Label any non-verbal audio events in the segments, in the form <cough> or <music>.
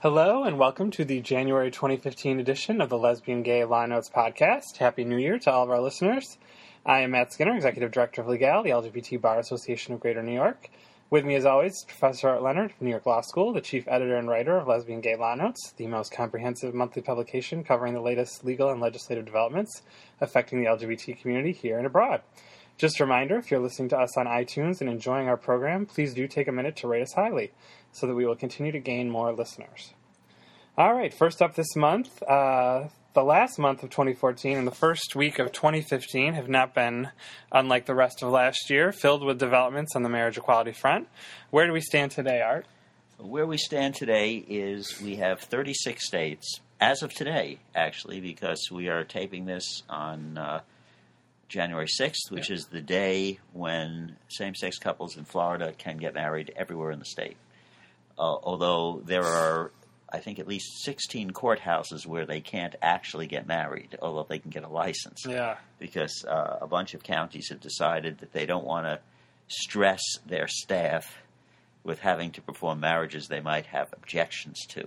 Hello, and welcome to the January 2015 edition of the Lesbian Gay Law Notes podcast. Happy New Year to all of our listeners. I am Matt Skinner, Executive Director of Legal, the LGBT Bar Association of Greater New York. With me, as always, Professor Art Leonard from New York Law School, the Chief Editor and Writer of Lesbian Gay Law Notes, the most comprehensive monthly publication covering the latest legal and legislative developments affecting the LGBT community here and abroad. Just a reminder if you're listening to us on iTunes and enjoying our program, please do take a minute to rate us highly so that we will continue to gain more listeners. All right, first up this month, uh, the last month of 2014 and the first week of 2015 have not been unlike the rest of last year, filled with developments on the marriage equality front. Where do we stand today, Art? Where we stand today is we have 36 states, as of today, actually, because we are taping this on uh, January 6th, which yeah. is the day when same sex couples in Florida can get married everywhere in the state. Uh, although there are I think, at least 16 courthouses where they can't actually get married, although they can get a license. Yeah. Because uh, a bunch of counties have decided that they don't want to stress their staff with having to perform marriages they might have objections to.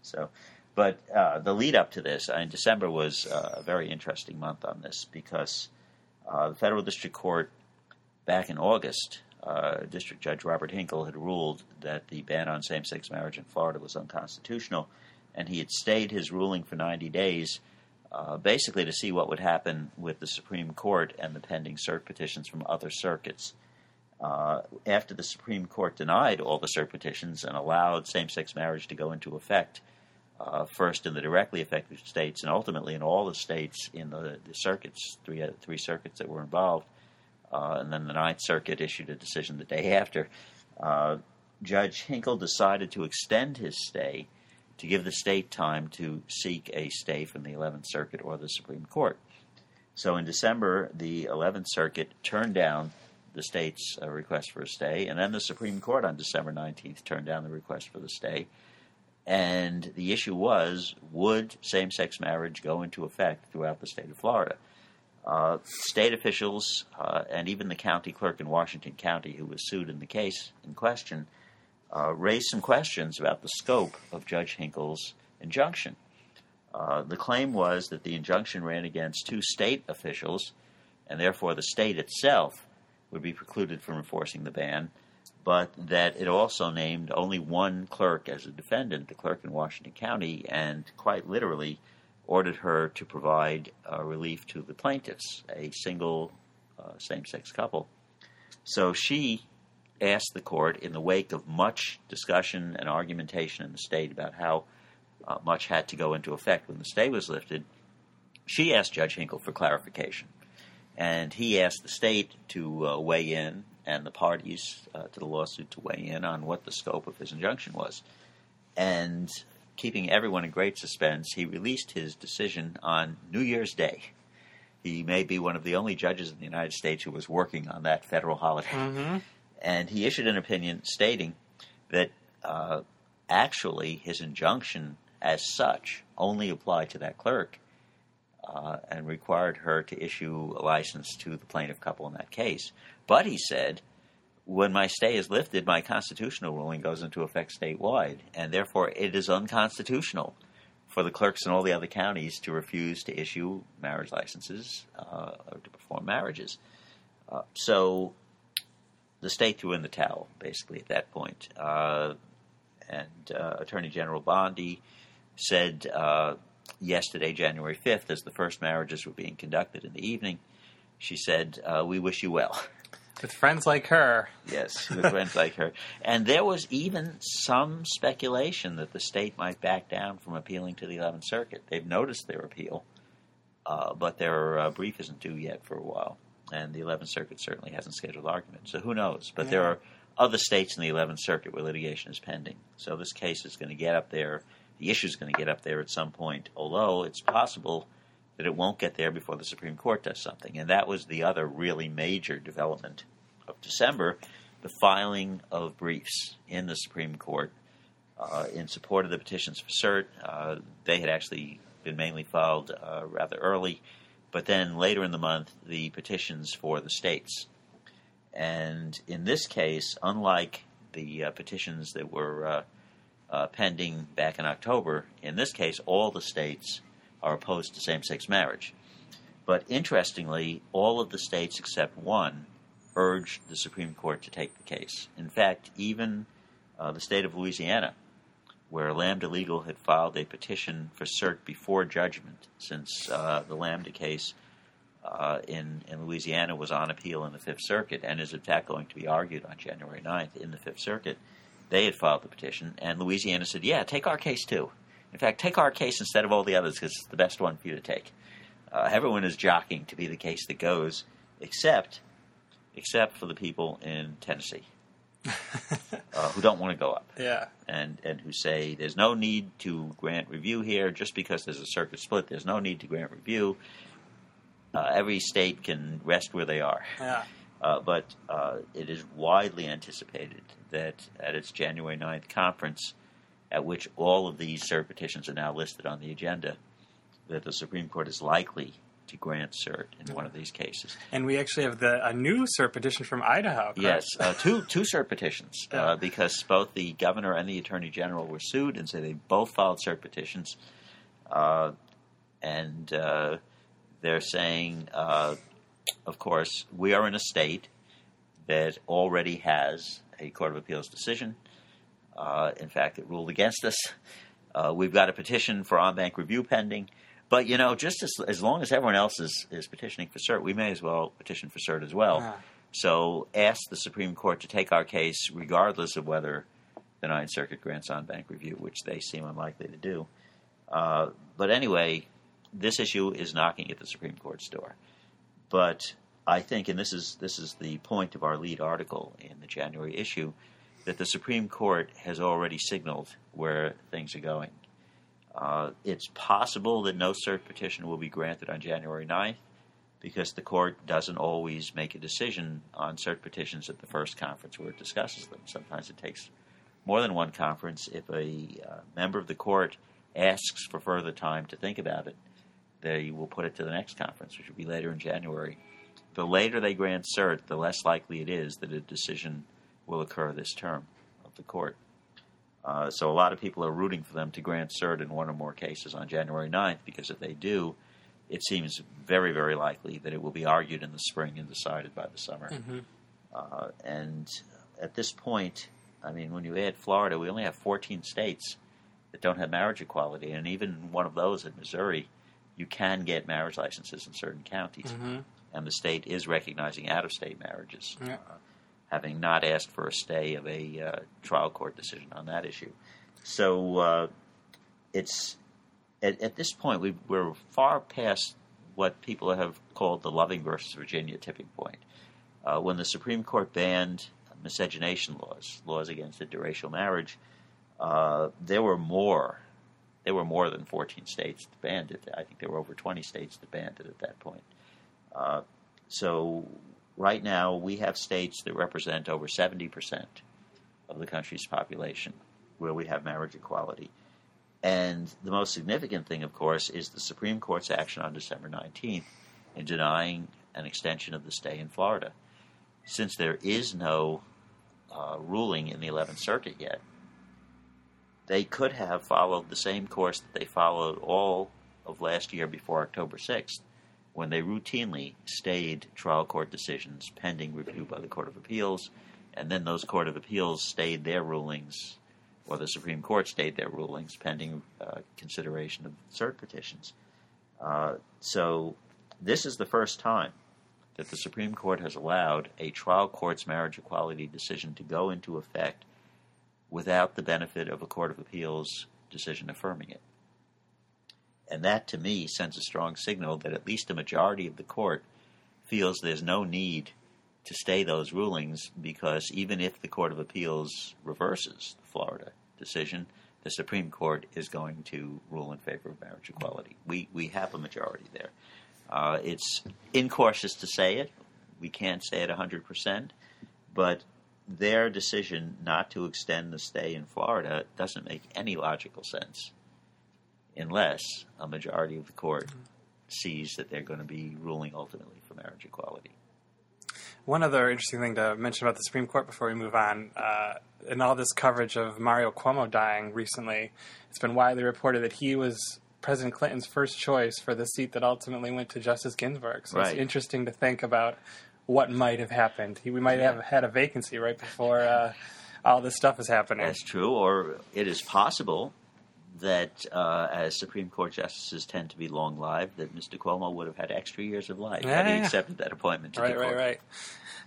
So, but uh, the lead up to this, uh, in December was uh, a very interesting month on this because uh, the federal district court back in August uh, District Judge Robert Hinkle had ruled that the ban on same sex marriage in Florida was unconstitutional, and he had stayed his ruling for 90 days. Uh, basically, to see what would happen with the Supreme Court and the pending cert petitions from other circuits. Uh, after the Supreme Court denied all the cert petitions and allowed same sex marriage to go into effect, uh, first in the directly affected states and ultimately in all the states in the, the circuits, three, uh, three circuits that were involved, uh, and then the Ninth Circuit issued a decision the day after. Uh, Judge Hinkle decided to extend his stay to give the state time to seek a stay from the 11th Circuit or the Supreme Court. So in December, the 11th Circuit turned down the state's uh, request for a stay, and then the Supreme Court on December 19th turned down the request for the stay. And the issue was would same sex marriage go into effect throughout the state of Florida? Uh, state officials uh, and even the county clerk in Washington County, who was sued in the case in question, uh, raised some questions about the scope of Judge Hinkle's injunction. Uh, the claim was that the injunction ran against two state officials, and therefore the state itself would be precluded from enforcing the ban, but that it also named only one clerk as a defendant, the clerk in Washington County, and quite literally ordered her to provide uh, relief to the plaintiffs, a single uh, same sex couple. So she asked the court, in the wake of much discussion and argumentation in the state about how uh, much had to go into effect when the stay was lifted, she asked Judge Hinkle for clarification. And he asked the state to uh, weigh in and the parties uh, to the lawsuit to weigh in on what the scope of his injunction was. And keeping everyone in great suspense, he released his decision on New Year's Day. He may be one of the only judges in the United States who was working on that federal holiday. Mm-hmm. And he issued an opinion stating that uh, actually his injunction as such only applied to that clerk uh, and required her to issue a license to the plaintiff couple in that case. But he said when my stay is lifted, my constitutional ruling goes into effect statewide, and therefore it is unconstitutional for the clerks in all the other counties to refuse to issue marriage licenses uh, or to perform marriages. Uh, so the state threw in the towel, basically, at that point. Uh, and uh, Attorney General Bondi said uh, yesterday, January 5th, as the first marriages were being conducted in the evening, she said, uh, We wish you well. <laughs> With friends like her. Yes, with friends like her. And there was even some speculation that the state might back down from appealing to the 11th Circuit. They've noticed their appeal, uh, but their uh, brief isn't due yet for a while. And the 11th Circuit certainly hasn't scheduled argument. So who knows? But yeah. there are other states in the 11th Circuit where litigation is pending. So this case is going to get up there. The issue is going to get up there at some point, although it's possible that it won't get there before the Supreme Court does something. And that was the other really major development of December the filing of briefs in the Supreme Court uh, in support of the petitions for cert. Uh, they had actually been mainly filed uh, rather early, but then later in the month, the petitions for the states. And in this case, unlike the uh, petitions that were uh, uh, pending back in October. In this case, all the states are opposed to same sex marriage. But interestingly, all of the states except one urged the Supreme Court to take the case. In fact, even uh, the state of Louisiana, where Lambda Legal had filed a petition for cert before judgment, since uh, the Lambda case uh, in, in Louisiana was on appeal in the Fifth Circuit and is in fact going to be argued on January 9th in the Fifth Circuit. They had filed the petition, and Louisiana said, Yeah, take our case too. In fact, take our case instead of all the others because it's the best one for you to take. Uh, everyone is jockeying to be the case that goes, except except for the people in Tennessee <laughs> uh, who don't want to go up. Yeah. And, and who say there's no need to grant review here just because there's a circuit split. There's no need to grant review. Uh, every state can rest where they are. Yeah. Uh, but uh, it is widely anticipated that at its January 9th conference, at which all of these cert petitions are now listed on the agenda, that the Supreme Court is likely to grant cert in one of these cases. And we actually have the a new cert petition from Idaho. correct? Yes, uh, two two cert petitions Yeah. uh, because both the governor and the attorney general were sued, and so they both filed cert petitions, uh, and uh, they're saying, uh, of course, we are in a state that already has a court of appeals decision. Uh, in fact, it ruled against us. Uh, we've got a petition for en banc review pending. But you know, just as, as long as everyone else is, is petitioning for cert, we may as well petition for cert as well. Yeah. So ask the Supreme Court to take our case, regardless of whether the Ninth Circuit grants en banc review, which they seem unlikely to do. Uh, but anyway, this issue is knocking at the Supreme Court's door. But I think, and this is this is the point of our lead article in the January issue, that the Supreme Court has already signaled where things are going. Uh, it's possible that no cert petition will be granted on January 9th because the court doesn't always make a decision on cert petitions at the first conference where it discusses them. Sometimes it takes more than one conference. If a uh, member of the court asks for further time to think about it, they will put it to the next conference, which will be later in January. The later they grant cert, the less likely it is that a decision will occur this term of the court. Uh, so a lot of people are rooting for them to grant cert in one or more cases on January 9th because if they do, it seems very, very likely that it will be argued in the spring and decided by the summer. Mhm. Uh, and at this point, I mean, when you add Florida, we only have 14 states that don't have marriage equality, and even one of those in Missouri, you can get marriage licenses in certain counties, Mhm. and the state is recognizing out-of-state marriages, Yeah. uh, having not asked for a stay of a uh, trial court decision on that issue. So uh, it's at, at this point we, we're far past what people have called the Loving versus Virginia tipping point. Uh, when the Supreme Court banned miscegenation laws, laws against interracial marriage, uh, there were more. There were more than 14 states that banned it. I think there were over 20 states that banned it at that point. Uh, so right now we have states that represent over 70% of the country's population where we have marriage equality. And the most significant thing, of course, is the Supreme Court's action on December 19th in denying an extension of the stay in Florida. Since there is no uh, ruling in the 11th Circuit yet, they could have followed the same course that they followed all of last year before October 6th, when they routinely stayed trial court decisions pending review by the Court of Appeals, and then those Court of Appeals stayed their rulings, or the Supreme Court stayed their rulings pending uh, consideration of cert petitions. Uh, so this is the first time that the Supreme Court has allowed a trial court's marriage equality decision to go into effect without the benefit of a Court of Appeals decision affirming it. And that, to me, sends a strong signal that at least a majority of the court feels there's no need to stay those rulings because even if the Court of Appeals reverses the Florida decision, the Supreme Court is going to rule in favor of marriage equality. We, we have a majority there. Uh, it's incautious to say it. We can't say it 100%, but their decision not to extend the stay in Florida doesn't make any logical sense unless a majority of the court sees that they're going to be ruling ultimately for marriage equality. One other interesting thing to mention about the Supreme Court before we move on, uh, in all this coverage of Mario Cuomo dying recently, it's been widely reported that he was President Clinton's first choice for the seat that ultimately went to Justice Ginsburg. So Right. it's interesting to think about what might have happened. He, we might have had a vacancy right before uh, all this stuff is happening. That's true, or it is possible that uh, as Supreme Court justices tend to be long lived, that Mr. Cuomo would have had extra years of life had he Yeah. accepted that appointment to Right, the right, court. right.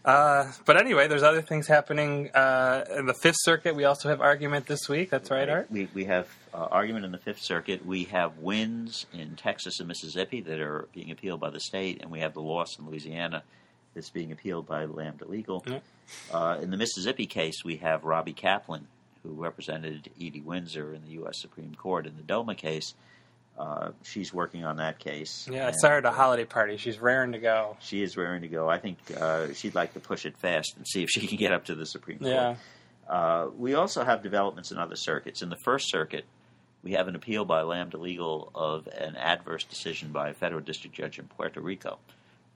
Uh, but anyway, there's other things happening uh, in the Fifth Circuit. We also have argument this week. That's right, Art. We, we have uh, argument in the Fifth Circuit. We have wins in Texas and Mississippi that are being appealed by the state, and we have the loss in Louisiana that's being appealed by Lambda Legal. Yeah. Uh, in the Mississippi case, we have Robbie Kaplan, who represented Edie Windsor in the U.S. Supreme Court in the DOMA case. Uh, she's working on that case. Yeah, I saw her at a holiday party. She's raring to go. She is raring to go. I think uh, she'd like to push it fast and see if she can get up to the Supreme Court. Yeah. Uh, we also have developments in other circuits. In the First Circuit, we have an appeal by Lambda Legal of an adverse decision by a federal district judge in Puerto Rico.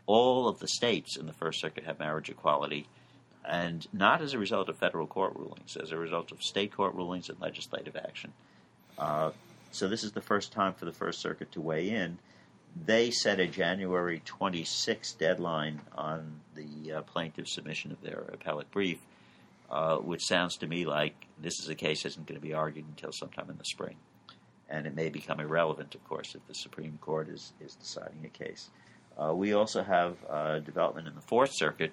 All of the states in the First Circuit have marriage equality, and not as a result of federal court rulings, as a result of state court rulings and legislative action. Uh, so this is the first time for the First Circuit to weigh in. They set a January 26th deadline on the uh, plaintiff's submission of their appellate brief uh, which sounds to me like this is a case that isn't going to be argued until sometime in the spring. And it may become irrelevant, of course, if the Supreme Court is, is deciding a case. Uh, we also have uh, development in the Fourth Circuit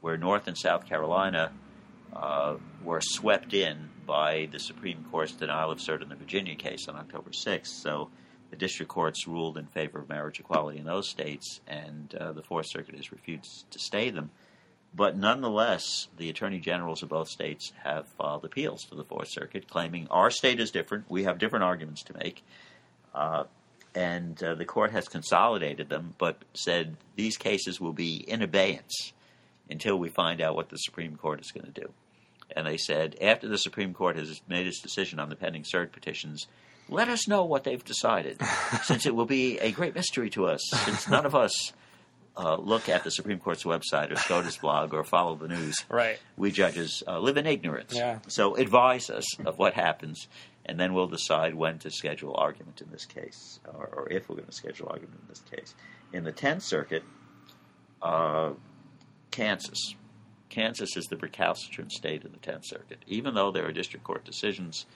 where North and South Carolina uh, were swept in by the Supreme Court's denial of cert in the Virginia case on October 6th. So the district courts ruled in favor of marriage equality in those states, and uh, the Fourth Circuit has refused to stay them. But nonetheless, the attorney generals of both states have filed appeals to the Fourth Circuit, claiming our state is different. We have different arguments to make. Uh, and uh, the court has consolidated them, but said these cases will be in abeyance until we find out what the Supreme Court is going to do. And they said, after the Supreme Court has made its decision on the pending cert petitions, let us know what they've decided, <laughs> since it will be a great mystery to us, since none of us uh, look at the Supreme Court's website or SCOTUS blog or follow the news. Right. We judges uh, live in ignorance. Yeah. So advise us of what happens, and then we'll decide when to schedule argument in this case, or, or if we're going to schedule argument in this case. In the Tenth Circuit, uh, Kansas. Kansas is the recalcitrant state in the Tenth Circuit, even though there are district court decisions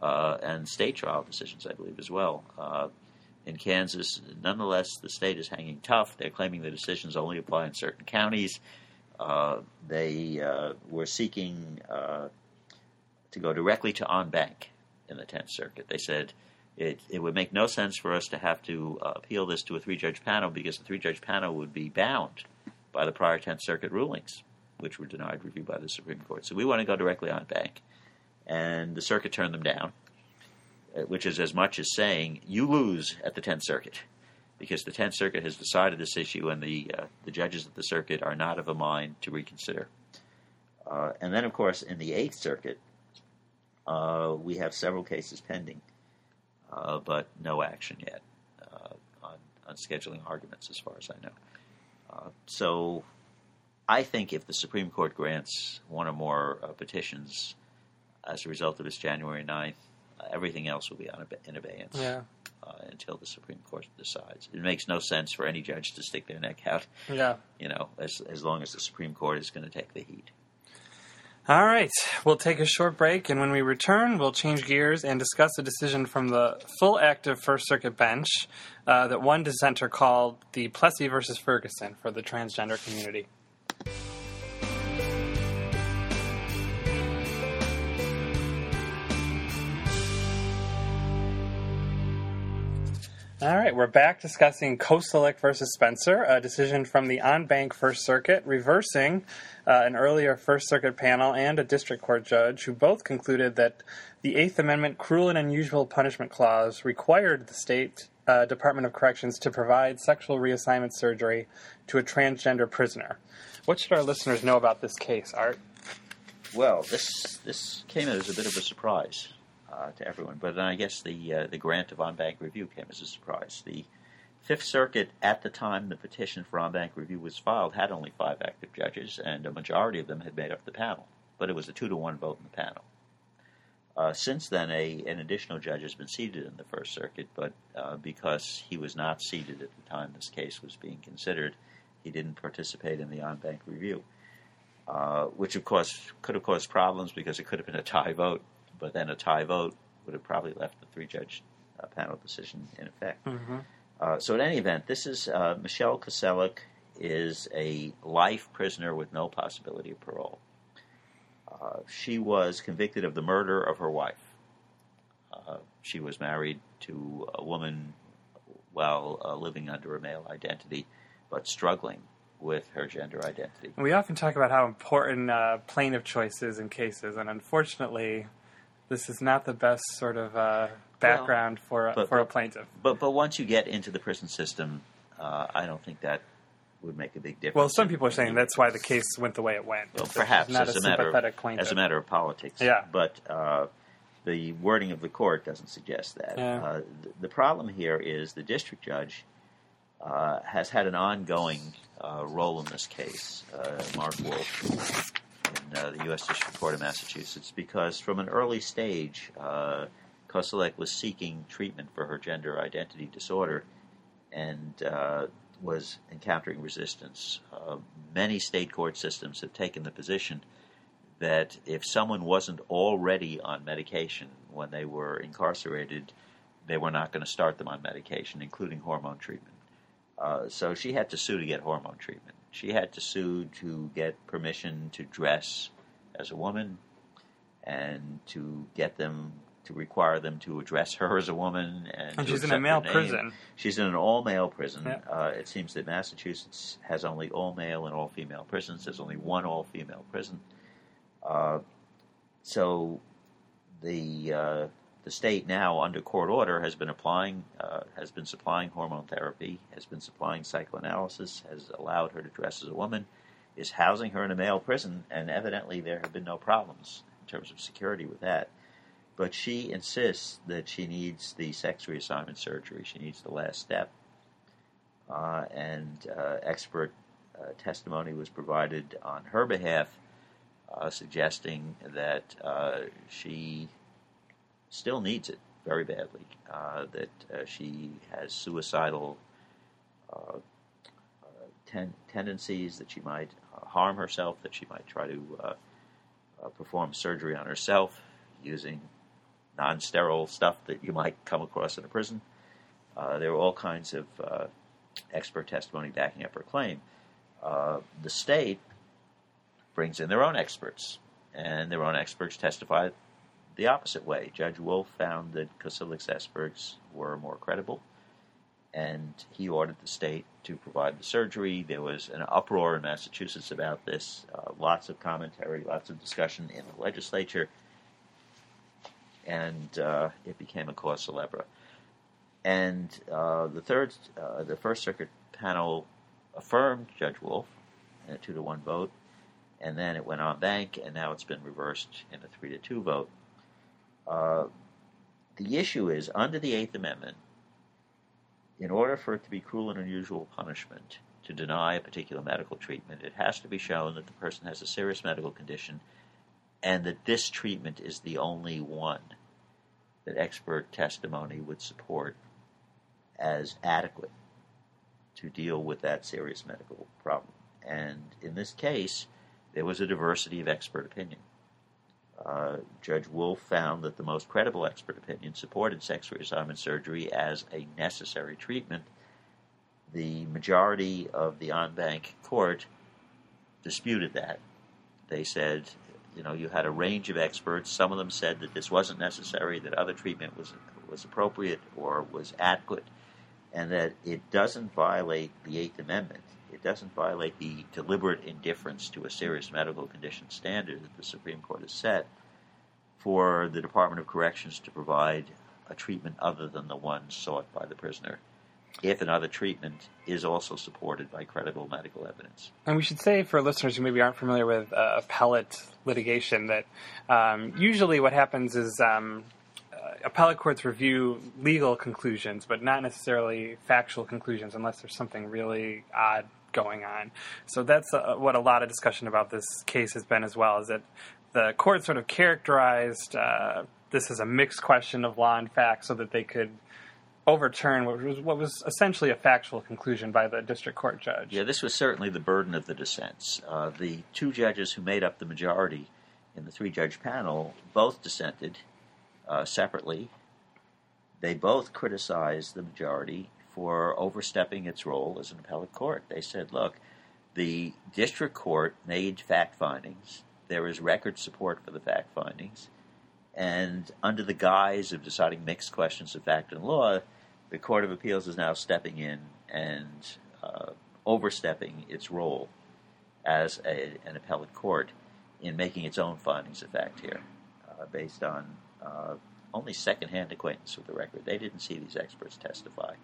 uh, and state trial decisions, I believe, as well. Uh, in Kansas, nonetheless, the state is hanging tough. They're claiming the decisions only apply in certain counties. Uh, they uh, were seeking uh, to go directly to en banc in the Tenth Circuit. They said it, it would make no sense for us to have to uh, appeal this to a three judge panel because the three judge panel would be bound by the prior Tenth Circuit rulings, which were denied review by the Supreme Court. So we want to go directly en banc. And the circuit turned them down, uh, which is as much as saying you lose at the Tenth Circuit because the Tenth Circuit has decided this issue, and the uh, the judges of the circuit are not of a mind to reconsider. Uh, and then, of course, in the Eighth Circuit, uh, we have several cases pending, uh, but no action yet uh, on on scheduling arguments, as far as I know. Uh, so, I think if the Supreme Court grants one or more uh, petitions as a result of its January 9th, uh, everything else will be on ab- in abeyance Yeah. uh, until the Supreme Court decides. It makes no sense for any judge to stick their neck out, Yeah. you know, as, as long as the Supreme Court is going to take the heat. All right. We'll take a short break, and when we return, we'll change gears and discuss a decision from the full active First Circuit bench uh, that one dissenter called the Plessy versus Ferguson for the transgender community. All right, we're back discussing Kosilek versus Spencer, a decision from the en banc First Circuit, reversing uh, an earlier First Circuit panel and a district court judge who both concluded that the Eighth Amendment Cruel and Unusual Punishment Clause required the state uh, Department of Corrections to provide sexual reassignment surgery to a transgender prisoner. What should our listeners know about this case, Art? Well, this this came as a bit of a surprise uh, to everyone, but I guess the uh, the grant of en banc review came as a surprise. The Fifth Circuit, at the time the petition for en banc review was filed, had only five active judges, and a majority of them had made up the panel. But it was a two to one vote in the panel. Uh, since then, a, an additional judge has been seated in the First Circuit, but uh, because he was not seated at the time this case was being considered, he didn't participate in the en banc review, uh, which of course could have caused problems because it could have been a tie vote, but then a tie vote would have probably left the three judge uh, panel decision in effect. Mm-hmm. Uh, so, in any event, this is uh, Michelle Kosilek is a life prisoner with no possibility of parole. Uh, she was convicted of the murder of her wife. Uh, she was married to a woman while uh, living under a male identity, but struggling with her gender identity. We often talk about how important uh, plaintiff choice is in cases, and unfortunately, this is not the best sort of uh, background well, for, but, for a plaintiff. But, but once you get into the prison system, uh, I don't think that would make a big difference. Well, some people are saying that's why the case went the way it went. Well, perhaps not as a, a matter of, as a matter of politics. Yeah. But uh, the wording of the court doesn't suggest that. Yeah. Uh, the, the, problem here is the district judge uh, has had an ongoing uh, role in this case, uh, Mark Wolf, in uh, the U.S. District Court of Massachusetts, because from an early stage, uh, was seeking treatment for her gender identity disorder, and was encountering resistance. Uh, many state court systems have taken the position that if someone wasn't already on medication when they were incarcerated, they were not going to start them on medication, including hormone treatment. Uh, so she had to sue to get hormone treatment. She had to sue to get permission to dress as a woman and to get them to require them to address her as a woman. And, and she's in a male prison. She's in an all male prison. Uh, it seems that Massachusetts has only all male and all female prisons. There's only one all female prison. Uh, so the uh, the state now, under court order, has been applying, uh, has been supplying hormone therapy, has been supplying psychoanalysis, has allowed her to dress as a woman, is housing her in a male prison, and evidently there have been no problems in terms of security with that. But she insists that she needs the sex reassignment surgery. She needs the last step. Uh, and uh, expert uh, testimony was provided on her behalf, uh, suggesting that uh, she still needs it very badly, uh, that she has suicidal ten- tendencies, that she might harm herself, that she might try to perform surgery on herself using non sterile stuff that you might come across in a prison. Uh, there were all kinds of uh, expert testimony backing up her claim. Uh, the state brings in their own experts, and their own experts testified the opposite way. Judge Wolf found that Kosilek's experts were more credible, and he ordered the state to provide the surgery. There was an uproar in Massachusetts about this, uh, lots of commentary, lots of discussion in the legislature and uh, it became a cause célèbre. And uh, the third, uh, the First Circuit panel affirmed Judge Wolf in a two to one vote, and then it went en banc, and now it's been reversed in a three to two vote. Uh, the issue is under the Eighth Amendment, in order for it to be cruel and unusual punishment to deny a particular medical treatment, it has to be shown that the person has a serious medical condition and that this treatment is the only one that expert testimony would support as adequate to deal with that serious medical problem. And in this case, there was a diversity of expert opinion. Uh, Judge Wolf found that the most credible expert opinion supported sex reassignment surgery as a necessary treatment. The majority of the en banc court disputed that. They said you know, you had a range of experts. Some of them said that this wasn't necessary, that other treatment was was appropriate or was adequate, and that it doesn't violate the Eighth Amendment. It doesn't violate the deliberate indifference to a serious medical condition standard that the Supreme Court has set for the Department of Corrections to provide a treatment other than the one sought by the prisoner if another treatment is also supported by credible medical evidence. And we should say for listeners who maybe aren't familiar with uh, appellate litigation that um, usually what happens is um, appellate courts review legal conclusions, but not necessarily factual conclusions unless there's something really odd going on. So that's uh, what a lot of discussion about this case has been as well. Is that the court sort of characterized uh, this as a mixed question of law and fact, so that they could overturn what was, what was essentially a factual conclusion by the district court judge. Yeah, this was certainly the burden of the dissents. Uh, the two judges who made up the majority in the three judge panel both dissented uh, separately. They both criticized the majority for overstepping its role as an appellate court. They said, look, the district court made fact findings. There is record support for the fact findings. And under the guise of deciding mixed questions of fact and law, the Court of Appeals is now stepping in and uh, overstepping its role as a, an appellate court in making its own findings of fact here, uh, based on uh, only secondhand acquaintance with the record. They didn't see these experts testify.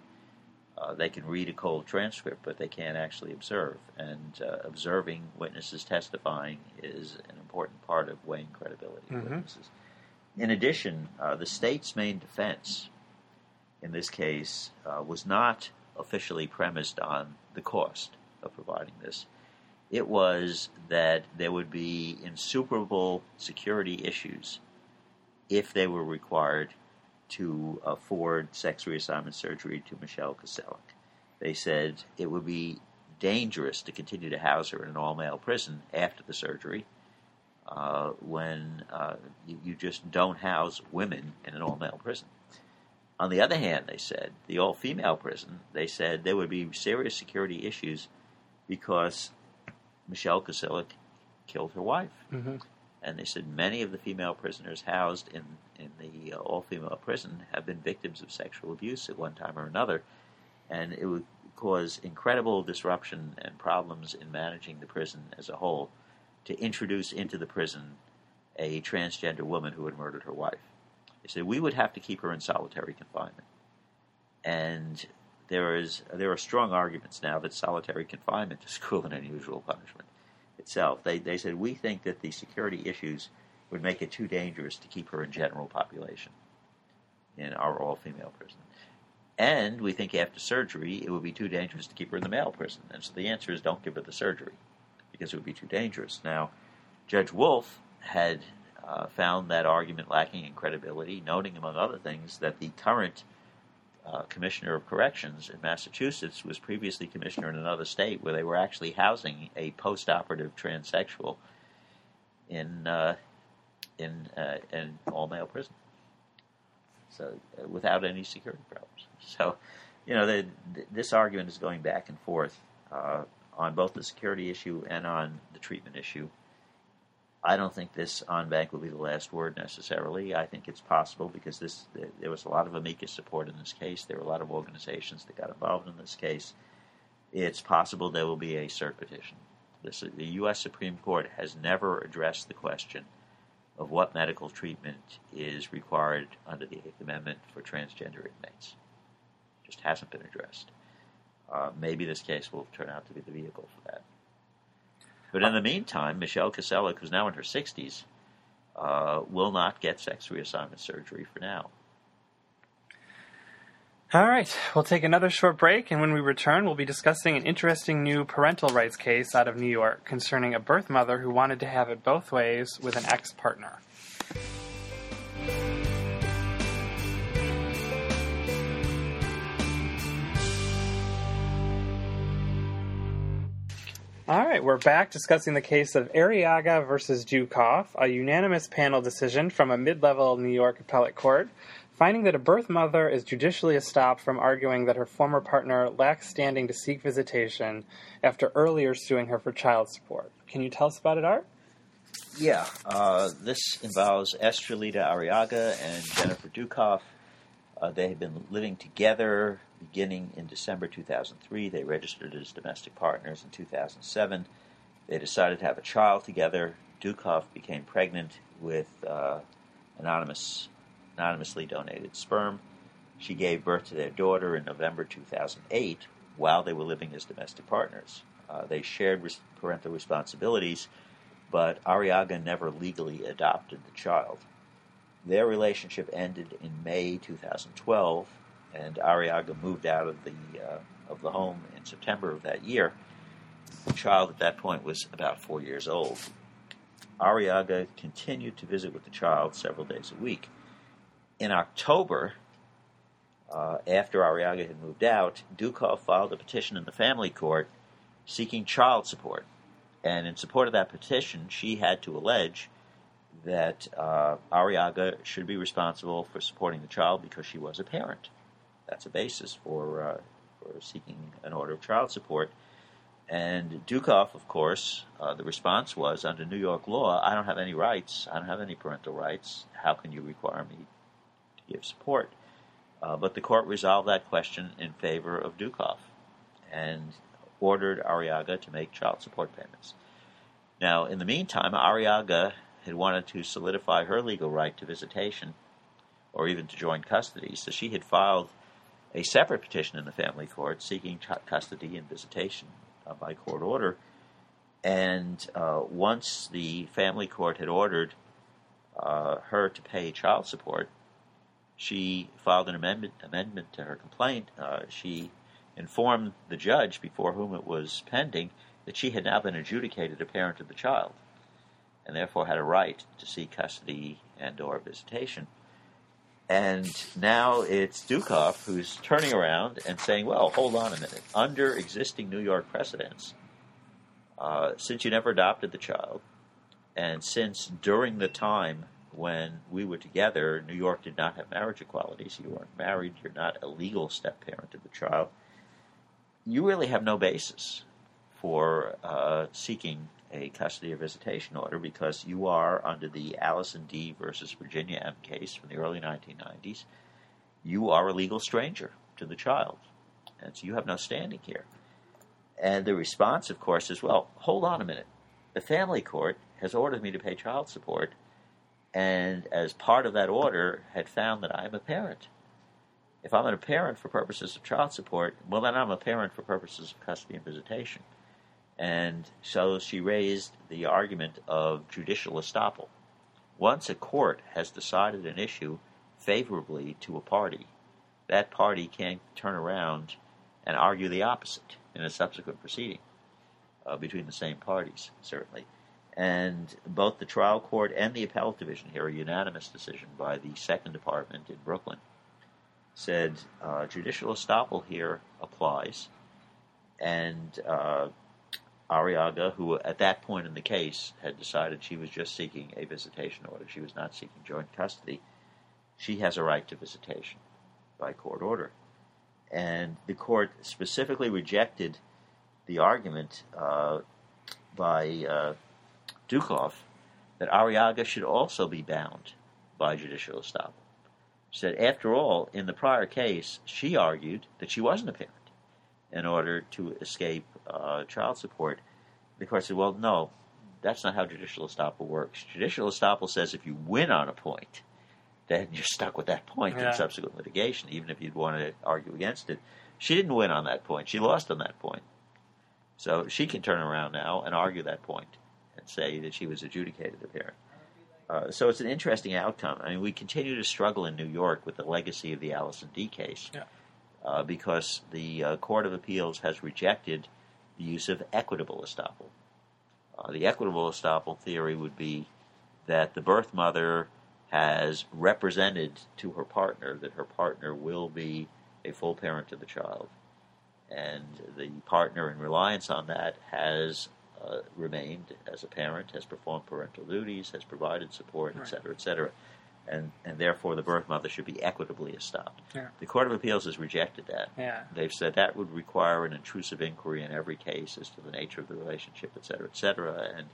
Uh, they can read a cold transcript, but they can't actually observe. And uh, observing witnesses testifying is an important part of weighing credibility of Mhm. witnesses. In addition, uh, the state's main defense in this case uh, was not officially premised on the cost of providing this. It was that there would be insuperable security issues if they were required to afford sex reassignment surgery to Michelle Kosilek. They said it would be dangerous to continue to house her in an all male prison after the surgery uh, when uh, you, just don't house women in an all male prison. On the other hand, they said, the all female prison, they said there would be serious security issues because Michelle Kosilek killed her wife. hmm And they said many of the female prisoners housed in, in the uh, all female prison have been victims of sexual abuse at one time or another. And it would cause incredible disruption and problems in managing the prison as a whole to introduce into the prison a transgender woman who had murdered her wife. They said we would have to keep her in solitary confinement. And there is there are strong arguments now that solitary confinement is <laughs> cruel and unusual punishment itself. They they said we think that the security issues would make it too dangerous to keep her in general population in our all female prison. And we think after surgery it would be too dangerous to keep her in the male prison. And so the answer is don't give her the surgery because it would be too dangerous. Now, Judge Wolf had uh, found that argument lacking in credibility, noting, among other things, that the current uh, commissioner of corrections in Massachusetts was previously commissioner in another state where they were actually housing a post-operative transsexual in uh, in uh, an all-male prison, so uh, without any security problems. So, you know, the, th- this argument is going back and forth uh, on both the security issue and on the treatment issue. I don't think this en banc will be the last word necessarily. I think it's possible because this there was a lot of amicus support in this case. There were a lot of organizations that got involved in this case. It's possible there will be a cert petition. This, the U.S. Supreme Court has never addressed the question of what medical treatment is required under the Eighth Amendment for transgender inmates. It just hasn't been addressed. Uh, maybe this case will turn out to be the vehicle for that. But in the meantime, Michelle Kosilek, who's now in her 60s, uh, will not get sex reassignment surgery for now. All right, we'll take another short break, and when we return, we'll be discussing an interesting new parental rights case out of New York concerning a birth mother who wanted to have it both ways with an ex partner. All right, we're back discussing the case of Arriaga versus Dukoff, a unanimous panel decision from a mid level New York appellate court finding that a birth mother is judicially stopped from arguing that her former partner lacks standing to seek visitation after earlier suing her for child support. Can you tell us about it, Art? Yeah, uh, this involves Estrelita Arriaga and Jennifer Dukoff. Uh, they had been living together beginning in December 2003. They registered as domestic partners in 2007. They decided to have a child together. Dukoff became pregnant with uh, anonymous, anonymously donated sperm. She gave birth to their daughter in November 2008 while they were living as domestic partners. Uh, they shared res- parental responsibilities, but Arriaga never legally adopted the child. Their relationship ended in May 2012, and Arriaga moved out of the uh, of the home in September of that year. The child at that point was about four years old. Arriaga continued to visit with the child several days a week. In October, uh, after Arriaga had moved out, Dukoff filed a petition in the family court seeking child support. And in support of that petition, she had to allege that uh, Arriaga should be responsible for supporting the child because she was a parent. That's a basis for, uh, for seeking an order of child support. And Dukoff, of course, uh, the response was under New York law, I don't have any rights. I don't have any parental rights. How can you require me to give support? Uh, but the court resolved that question in favor of Dukoff and ordered Arriaga to make child support payments. Now, in the meantime, Arriaga had wanted to solidify her legal right to visitation or even to join custody, so she had filed a separate petition in the family court seeking ch- custody and visitation uh, by court order. And uh, once the family court had ordered uh, her to pay child support, she filed an amendment, amendment to her complaint. Uh, she informed the judge before whom it was pending that she had now been adjudicated a parent of the child and therefore had a right to seek custody and or visitation. And now it's Dukoff who's turning around and saying, well, hold on a minute. Under existing New York precedents, uh, since you never adopted the child, and since during the time when we were together, New York did not have marriage equality, so you weren't married, you're not a legal step parent of the child, you really have no basis for uh, seeking a custody or visitation order because you are under the Alison D. versus Virginia M case from the early 1990s. You are a legal stranger to the child, and so you have no standing here. And the response, of course, is well, hold on a minute. The family court has ordered me to pay child support and as part of that order had found that I'm a parent. If I'm a parent for purposes of child support, well, then I'm a parent for purposes of custody and visitation. And so she raised the argument of judicial estoppel. Once a court has decided an issue favorably to a party, that party can turn around and argue the opposite in a subsequent proceeding uh, between the same parties, certainly. And both the trial court and the appellate division here, a unanimous decision by the Second Department in Brooklyn, said uh, judicial estoppel here applies. And uh, Arriaga, who at that point in the case had decided she was just seeking a visitation order, she was not seeking joint custody, she has a right to visitation by court order. And the court specifically rejected the argument uh, by uh, Dukoff that Arriaga should also be bound by judicial estoppel. Said, after all, in the prior case, she argued that she wasn't a parent in order to escape uh, child support. The court said, well, no, that's not how judicial estoppel works. Judicial estoppel says if you win on a point, then you're stuck with that point Yeah. in subsequent litigation, even if you'd want to argue against it. She didn't win on that point. She lost on that point. So she can turn around now and argue that point and say that she was adjudicated a parent. Uh, so it's an interesting outcome. I mean, we continue to struggle in New York with the legacy of the Alison D case Yeah. uh, because the uh, Court of Appeals has rejected the use of equitable estoppel. Uh, the equitable estoppel theory would be that the birth mother has represented to her partner that her partner will be a full parent to the child. And the partner, in reliance on that, has uh, remained as a parent, has performed parental duties, has provided support, Right. et cetera, et cetera. And, and therefore, the birth mother should be equitably estopped. Yeah. The Court of Appeals has rejected that. Yeah. They've said that would require an intrusive inquiry in every case as to the nature of the relationship, et cetera, et cetera, and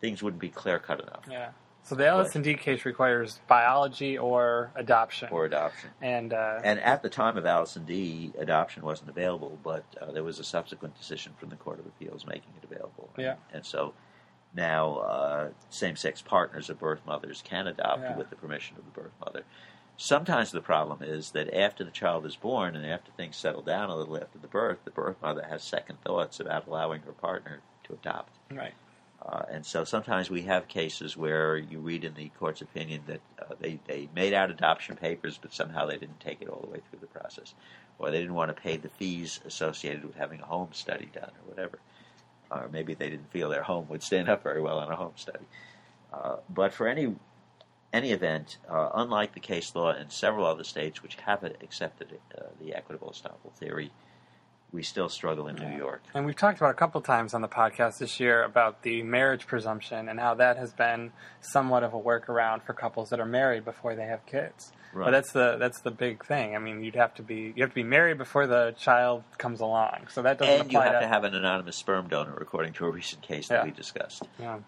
things wouldn't be clear cut enough Yeah. So the Alison D case requires biology or adoption. Or adoption. and uh, And at the time of Alison D, adoption wasn't available, but uh, there was a subsequent decision from the Court of Appeals making it available. Yeah. And so now uh, same sex partners of birth mothers can adopt Yeah. with the permission of the birth mother. Sometimes the problem is that after the child is born and after things settle down a little after the birth, the birth mother has second thoughts about allowing her partner to adopt. right. Uh, and so sometimes we have cases where you read in the court's opinion that uh, they, they made out adoption papers, but somehow they didn't take it all the way through the process. Or they didn't want to pay the fees associated with having a home study done, or whatever. Or maybe they didn't feel their home would stand up very well in a home study. Uh, but for any any event, uh, unlike the case law in several other states which haven't accepted uh, the equitable estoppel theory, we still struggle in New York. And we've talked about a couple times on the podcast this year about the marriage presumption and how that has been somewhat of a workaround for couples that are married before they have kids. Right. But that's the that's the big thing. I mean, you'd have to be you have to be married before the child comes along. So that doesn't and apply. And you have to, to have an anonymous sperm donor, according to a recent case that yeah. we discussed. Yeah.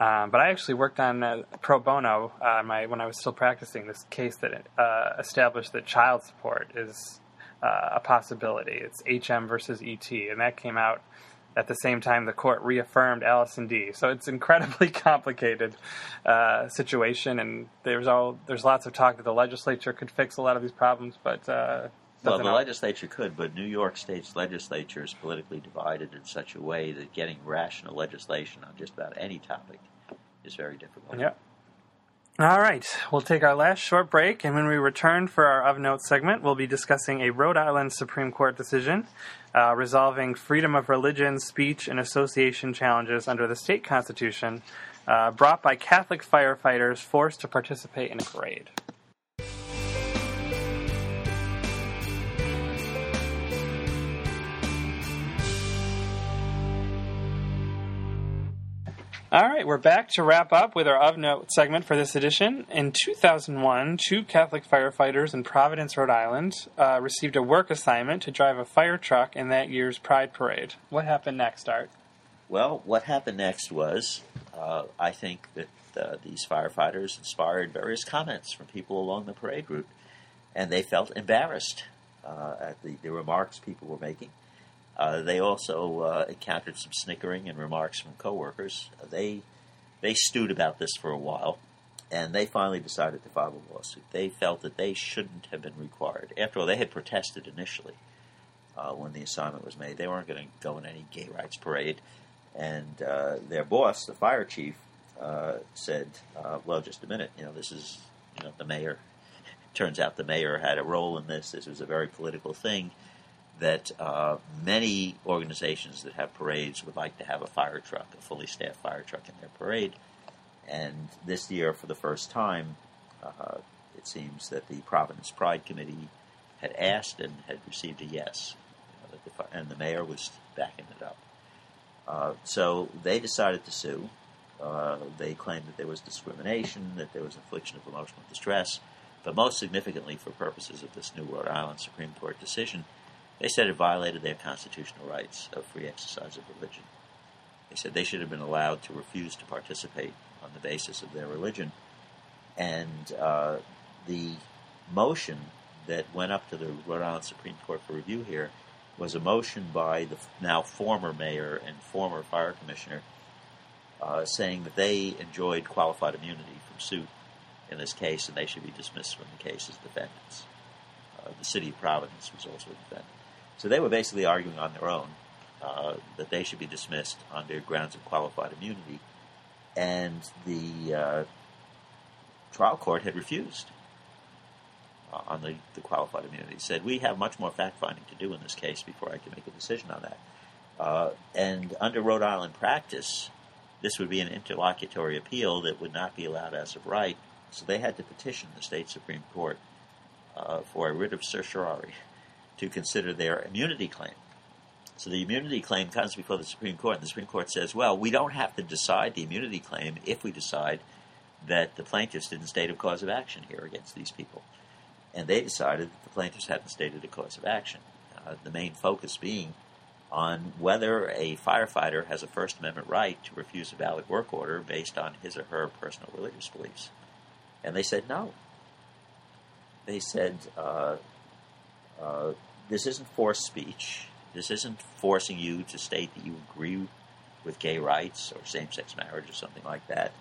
Um, but I actually worked on uh, pro bono uh, my, when I was still practicing this case that uh, established that child support is uh, a possibility. It's HM versus ET, and that came out at the same time the court reaffirmed Alison D. So it's incredibly <laughs> complicated uh, situation, and there's all there's lots of talk that the legislature could fix a lot of these problems, but uh, well, the legislature could, but New York State's legislature is politically divided in such a way that getting rational legislation on just about any topic is very difficult. Yeah. All right, we'll take our last short break, and when we return for our of note segment, we'll be discussing a Rhode Island Supreme Court decision uh, resolving freedom of religion, speech, and association challenges under the state constitution uh, brought by Catholic firefighters forced to participate in a parade. All right, we're back to wrap up with our of note segment for this edition. In 2001, two Catholic firefighters in Providence, Rhode Island, uh, received a work assignment to drive a fire truck in that year's Pride Parade. What happened next, Art? Well, what happened next was uh, I think that uh, these firefighters inspired various comments from people along the parade route, and they felt embarrassed uh, at the, the remarks people were making. Uh, they also uh, encountered some snickering and remarks from coworkers. They they stewed about this for a while, and they finally decided to file a lawsuit. They felt that they shouldn't have been required. After all, they had protested initially uh, when the assignment was made. They weren't going to go in any gay rights parade, and uh, their boss, the fire chief, uh, said, "Well, just a minute. You know, this is you know the mayor." <laughs> Turns out the mayor had a role in this. This was a very political thing that uh, many organizations that have parades would like to have a fire truck, a fully staffed fire truck in their parade. And this year, for the first time, uh, it seems that the Providence Pride Committee had asked and had received a yes, you know, the, and the mayor was backing it up. Uh, so they decided to sue. Uh, they claimed that there was discrimination, that there was infliction of emotional distress, but most significantly, for purposes of this new Rhode Island Supreme Court decision, they said it violated their constitutional rights of free exercise of religion. They said they should have been allowed to refuse to participate on the basis of their religion. And uh, the motion that went up to the Rhode Island Supreme Court for review here was a motion by the now former mayor and former fire commissioner uh, saying that they enjoyed qualified immunity from suit in this case and they should be dismissed from the case as defendants. Uh, the city of Providence was also a defendant. So they were basically arguing on their own uh, that they should be dismissed under grounds of qualified immunity, and the uh, trial court had refused uh, on the, the, qualified immunity. Said we have much more fact finding to do in this case before I can make a decision on that. Uh, and under Rhode Island practice, this would be an interlocutory appeal that would not be allowed as of right. So they had to petition the state supreme court uh, for a writ of certiorari <laughs> to consider their immunity claim. So the immunity claim comes before the Supreme Court, and the Supreme Court says, well, we don't have to decide the immunity claim if we decide that the plaintiffs didn't state a cause of action here against these people. And they decided that the plaintiffs hadn't stated a cause of action. Uh, the main focus being on whether a firefighter has a First Amendment right to refuse a valid work order based on his or her personal religious beliefs. And they said no. They said uh, uh, this isn't forced speech. This isn't forcing you to state that you agree with gay rights or same sex marriage or something like that.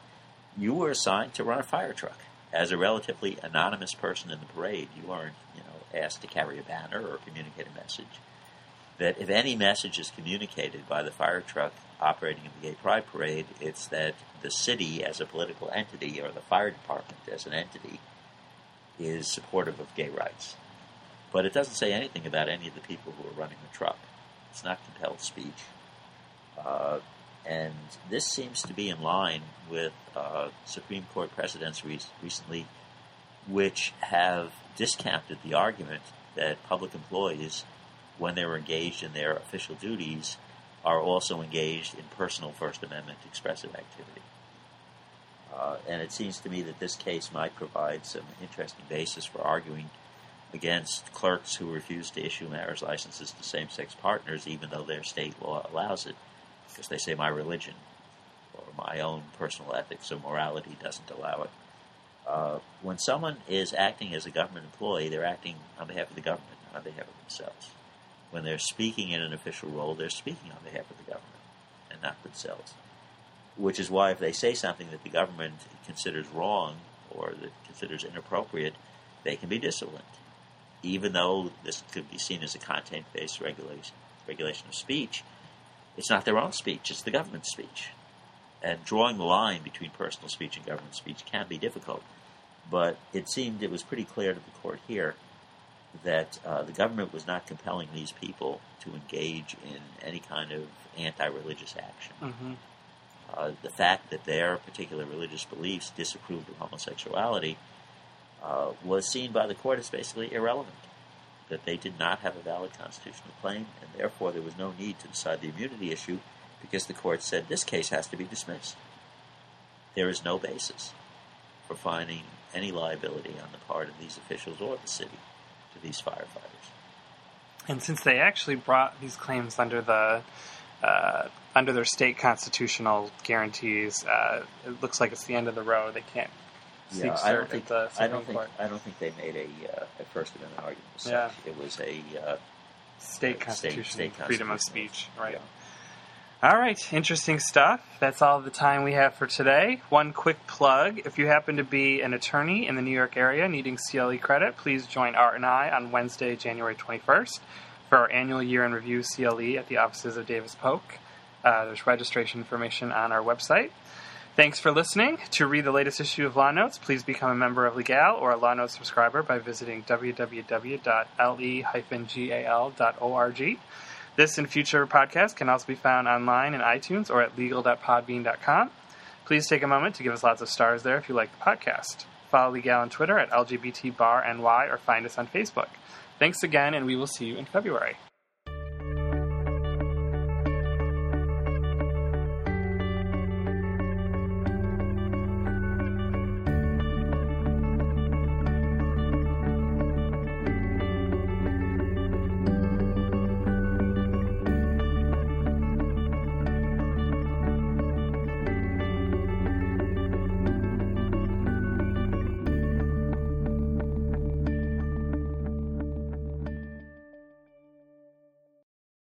You were assigned to run a fire truck. As a relatively anonymous person in the parade, you weren't, you know, asked to carry a banner or communicate a message. that if any message is communicated by the fire truck operating in the Gay Pride Parade, it's that the city as a political entity or the fire department as an entity is supportive of gay rights. But it doesn't say anything about any of the people who are running the truck. It's not compelled speech. Uh, and this seems to be in line with uh, Supreme Court precedents re- recently, which have discounted the argument that public employees, when they're engaged in their official duties, are also engaged in personal First Amendment expressive activity. Uh, and it seems to me that this case might provide some interesting basis for arguing against clerks who refuse to issue marriage licenses to same sex partners, even though their state law allows it, because they say my religion or my own personal ethics or morality doesn't allow it. Uh, when someone is acting as a government employee, they're acting on behalf of the government, not on behalf of themselves. When they're speaking in an official role, they're speaking on behalf of the government and not themselves. Which is why, if they say something that the government considers wrong or that considers inappropriate, they can be disciplined even though this could be seen as a content-based regulation regulation of speech, it's not their own speech; it's the government's speech. And drawing the line between personal speech and government speech can be difficult. But it seemed it was pretty clear to the court here that uh, the government was not compelling these people to engage in any kind of anti-religious action. Mm-hmm. Uh, the fact that their particular religious beliefs disapproved of homosexuality uh, was seen by the court as basically irrelevant, that they did not have a valid constitutional claim, and therefore there was no need to decide the immunity issue because the court said this case has to be dismissed. There is no basis for finding any liability on the part of these officials or the city to these firefighters. And since they actually brought these claims under the uh, under their state constitutional guarantees, uh, it looks like it's the end of the road. They can't yeah, I don't think I don't think I don't think they made a, uh, a First Amendment argument. Yeah. it was a uh, state constitution, state, state freedom of speech, right? Yeah. All right, interesting stuff. That's all the time we have for today. One quick plug: if you happen to be an attorney in the New York area needing CLE credit, please join Art and I on Wednesday, January 21st, for our annual year in review CLE at the offices of Davis Polk. Uh, there's registration information on our website. Thanks for listening. To read the latest issue of Law Notes, please become a member of Legal or a Law Notes subscriber by visiting www.le-gal.org. This and future podcasts can also be found online in iTunes or at legal.podbean.com. Please take a moment to give us lots of stars there if you like the podcast. Follow Legal on Twitter at LGBTBarNY or find us on Facebook. Thanks again, and we will see you in February.